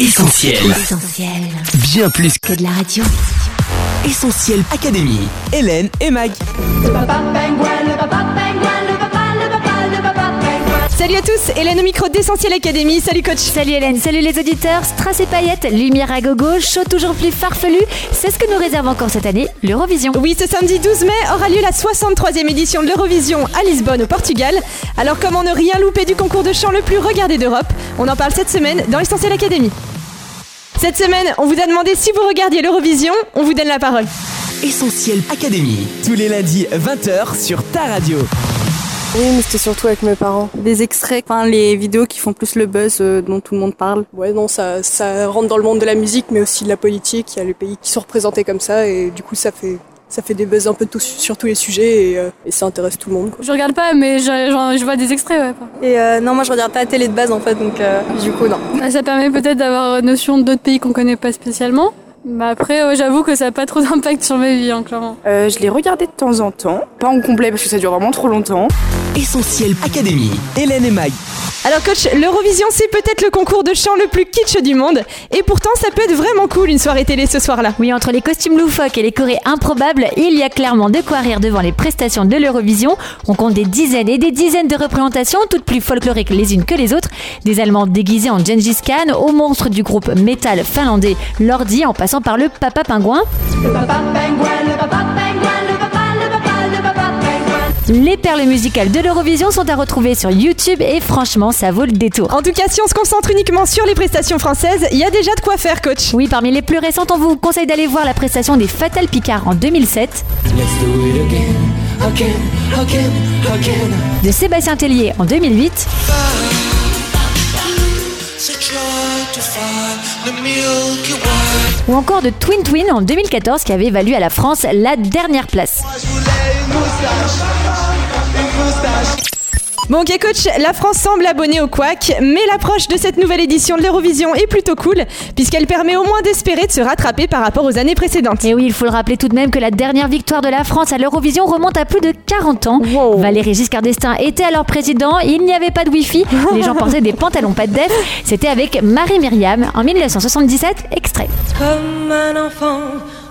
Essentiel. Essentiel. Bien plus Que de la radio. Essentiel Académie. Hélène et Mag. Salut à tous, Hélène au micro d'Essentiel Académie. Salut coach. Salut Hélène, salut les auditeurs. Strass et paillettes, lumière à gogo, chaud toujours plus farfelu. C'est ce que nous réserve encore cette année l'Eurovision. Oui, ce samedi 12 mai aura lieu la 63e édition de l'Eurovision à Lisbonne, au Portugal. Alors, comment ne rien louper du concours de chant le plus regardé d'Europe? On en parle cette semaine dans Essentiel Académie. Cette semaine, on vous a demandé si vous regardiez l'Eurovision. On vous donne la parole. Essentiel Académie. Tous les lundis 20h sur ta radio. Oui, mais c'était surtout avec mes parents. Des extraits, enfin les vidéos qui font plus le buzz euh, dont tout le monde parle. Ouais, non, ça, ça rentre dans le monde de la musique, mais aussi de la politique. Il y a les pays qui sont représentés comme ça, et du coup, ça fait, ça fait des buzz un peu sur tous les sujets, et, euh, et ça intéresse tout le monde. quoi. Je regarde pas, mais je, vois des extraits, ouais. Et euh, non, moi je regarde pas la télé de base en fait, donc euh, du coup non. Bah, Ça permet peut-être d'avoir notion d'autres pays qu'on connaît pas spécialement. Bah après, ouais, j'avoue que ça a pas trop d'impact sur ma vie, hein, clairement. Euh, je l'ai regardé de temps en temps, pas en complet parce que ça dure vraiment trop longtemps. Essentiel Académie. Hélène et Mag. Alors coach, l'Eurovision c'est peut-être le concours de chant le plus kitsch du monde. Et pourtant, ça peut être vraiment cool une soirée télé ce soir-là. Oui, entre les costumes loufoques et les chorés improbables, il y a clairement de quoi rire devant les prestations de l'Eurovision. On compte des dizaines et des dizaines de représentations, toutes plus folkloriques les unes que les autres. Des Allemands déguisés en Gengis Khan, aux monstres du groupe métal finlandais Lordi, en passant par le Papa Pingouin. Les perles musicales de l'Eurovision sont à retrouver sur YouTube et franchement, ça vaut le détour. En tout cas, si on se concentre uniquement sur les prestations françaises, il y a déjà de quoi faire coach. Oui, parmi les plus récentes, on vous conseille d'aller voir la prestation des Fatal Picard en 2007, de Sébastien Tellier en 2008, ou encore de Twin Twin en 2014 qui avait valu à la France la dernière place. Bon ok coach, la France semble abonnée au Quack, mais l'approche de cette nouvelle édition de l'Eurovision est plutôt cool, puisqu'elle permet au moins d'espérer de se rattraper par rapport aux années précédentes. Et oui, il faut le rappeler tout de même que la dernière victoire de la France à l'Eurovision remonte à plus de 40 ans. Valéry Giscard d'Estaing était alors président, il n'y avait pas de Wi-Fi, les gens portaient des pantalons pas de def. C'était avec Marie Myriam en 1977, extrait. Comme un enfant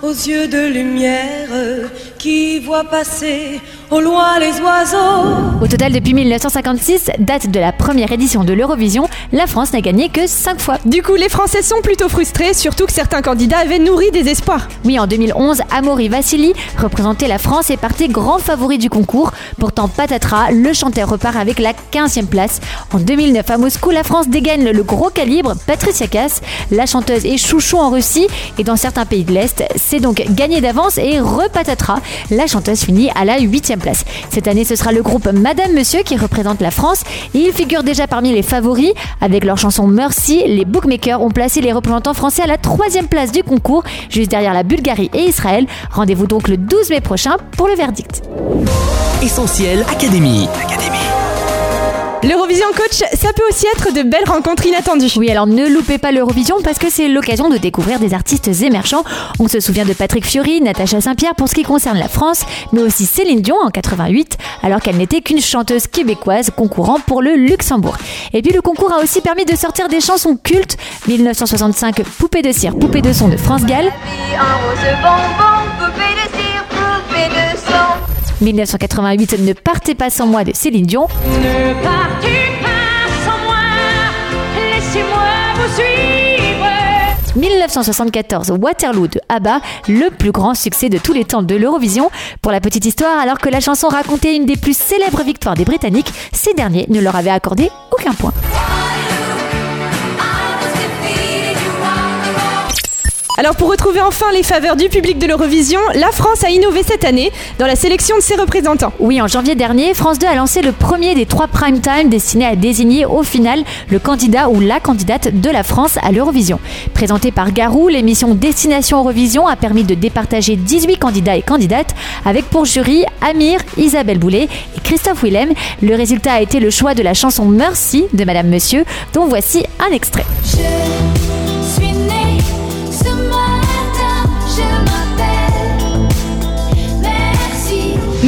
aux yeux de lumière qui voit passer au loin les oiseaux. Au total, depuis 1956, date de la première édition de l'Eurovision, la France n'a gagné que 5 fois. Du coup, les Français sont plutôt frustrés, surtout que certains candidats avaient nourri des espoirs. Oui, en 2011, Amaury Vassili représentait la France et partait grand favori du concours. Pourtant, patatras, le chanteur repart avec la 15e place. En 2009, à Moscou, la France dégaine le gros calibre, Patricia Cass. La chanteuse est chouchou en Russie et dans certains pays de l'Est. C'est donc gagné d'avance et repatatras. La chanteuse finit à la 8e place. Cette année, ce sera le groupe Madame Monsieur qui représente la France. Et ils figurent déjà parmi les favoris. Avec leur chanson Mercy, les bookmakers ont placé les représentants français à la 3e place du concours, juste derrière la Bulgarie et Israël. Rendez-vous donc le 12 mai prochain pour le verdict. Essentiel Académie. L'Eurovision coach, ça peut aussi être de belles rencontres inattendues. Oui, alors ne loupez pas l'Eurovision parce que c'est l'occasion de découvrir des artistes émergents. On se souvient de Patrick Fiori, Natacha Saint-Pierre pour ce qui concerne la France, mais aussi Céline Dion en 88, alors qu'elle n'était qu'une chanteuse québécoise concourant pour le Luxembourg. Et puis le concours a aussi permis de sortir des chansons cultes. 1965, Poupée de cire, Poupée de son de France Gall. Un rose bonbon, 1988, Ne partez pas sans moi de Céline Dion. Ne pars-tu pas sans moi, laissez-moi vous suivre. 1974, Waterloo de ABBA, le plus grand succès de tous les temps de l'Eurovision. Pour la petite histoire, alors que la chanson racontait une des plus célèbres victoires des Britanniques, ces derniers ne leur avaient accordé aucun point. Alors pour retrouver enfin les faveurs du public de l'Eurovision, la France a innové cette année dans la sélection de ses représentants. Oui, en janvier dernier, France 2 a lancé le premier des trois prime time destinés à désigner au final le candidat ou la candidate de la France à l'Eurovision. Présentée par Garou, l'émission Destination Eurovision a permis de départager 18 candidats et candidates avec pour jury Amir, Isabelle Boulet et Christophe Willem. Le résultat a été le choix de la chanson Mercy de Madame Monsieur, dont voici un extrait. Je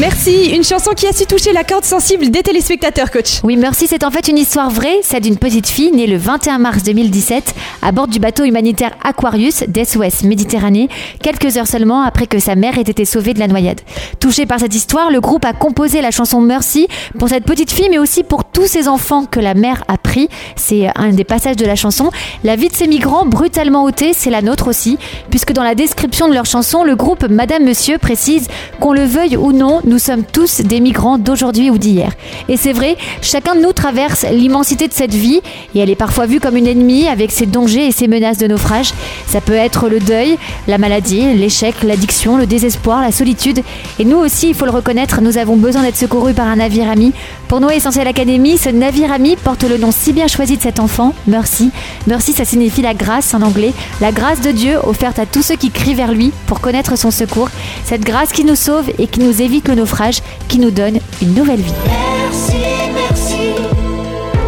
Merci. Une chanson qui a su toucher la corde sensible des téléspectateurs, coach. Oui, Merci, c'est en fait une histoire vraie, celle d'une petite fille née le 21 mars 2017 à bord du bateau humanitaire Aquarius d'SOS Méditerranée, quelques heures seulement après que sa mère ait été sauvée de la noyade. Touché par cette histoire, le groupe a composé la chanson Mercy pour cette petite fille, mais aussi pour tous ces enfants que la mère a pris. C'est un des passages de la chanson. La vie de ces migrants brutalement ôtés, c'est la nôtre aussi, puisque dans la description de leur chanson, le groupe Madame Monsieur précise qu'on le veuille ou non, nous sommes tous des migrants d'aujourd'hui ou d'hier. Et c'est vrai, chacun de nous traverse l'immensité de cette vie, et elle est parfois vue comme une ennemie avec ses dangers et ses menaces de naufrage. Ça peut être le deuil, la maladie, l'échec, l'addiction, le désespoir, la solitude. Et nous aussi, il faut le reconnaître, nous avons besoin d'être secourus par un navire ami. Pour nous, Essentiel Academy, ce navire ami porte le nom si bien choisi de cet enfant, Mercy. Mercy, ça signifie la grâce en anglais, la grâce de Dieu offerte à tous ceux qui crient vers lui pour connaître son secours. Cette grâce qui nous sauve et qui nous évite le naufrage, qui nous donne une nouvelle vie. Merci, merci,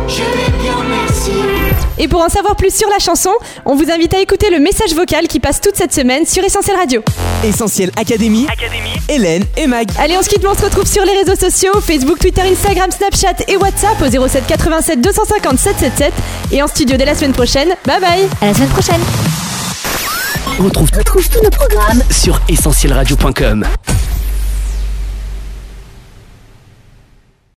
je vais bien, merci. Et pour en savoir plus sur la chanson, on vous invite à écouter le message vocal qui passe toute cette semaine sur Essentiel Radio. Essentiel Académie. Hélène et Mag. Allez, on se quitte, mais on se retrouve sur les réseaux sociaux Facebook, Twitter, Instagram, Snapchat et WhatsApp au 07 87 250 777 et en studio dès la semaine prochaine. Bye bye À la semaine prochaine. On retrouve, tous nos programmes sur essentielradio.com.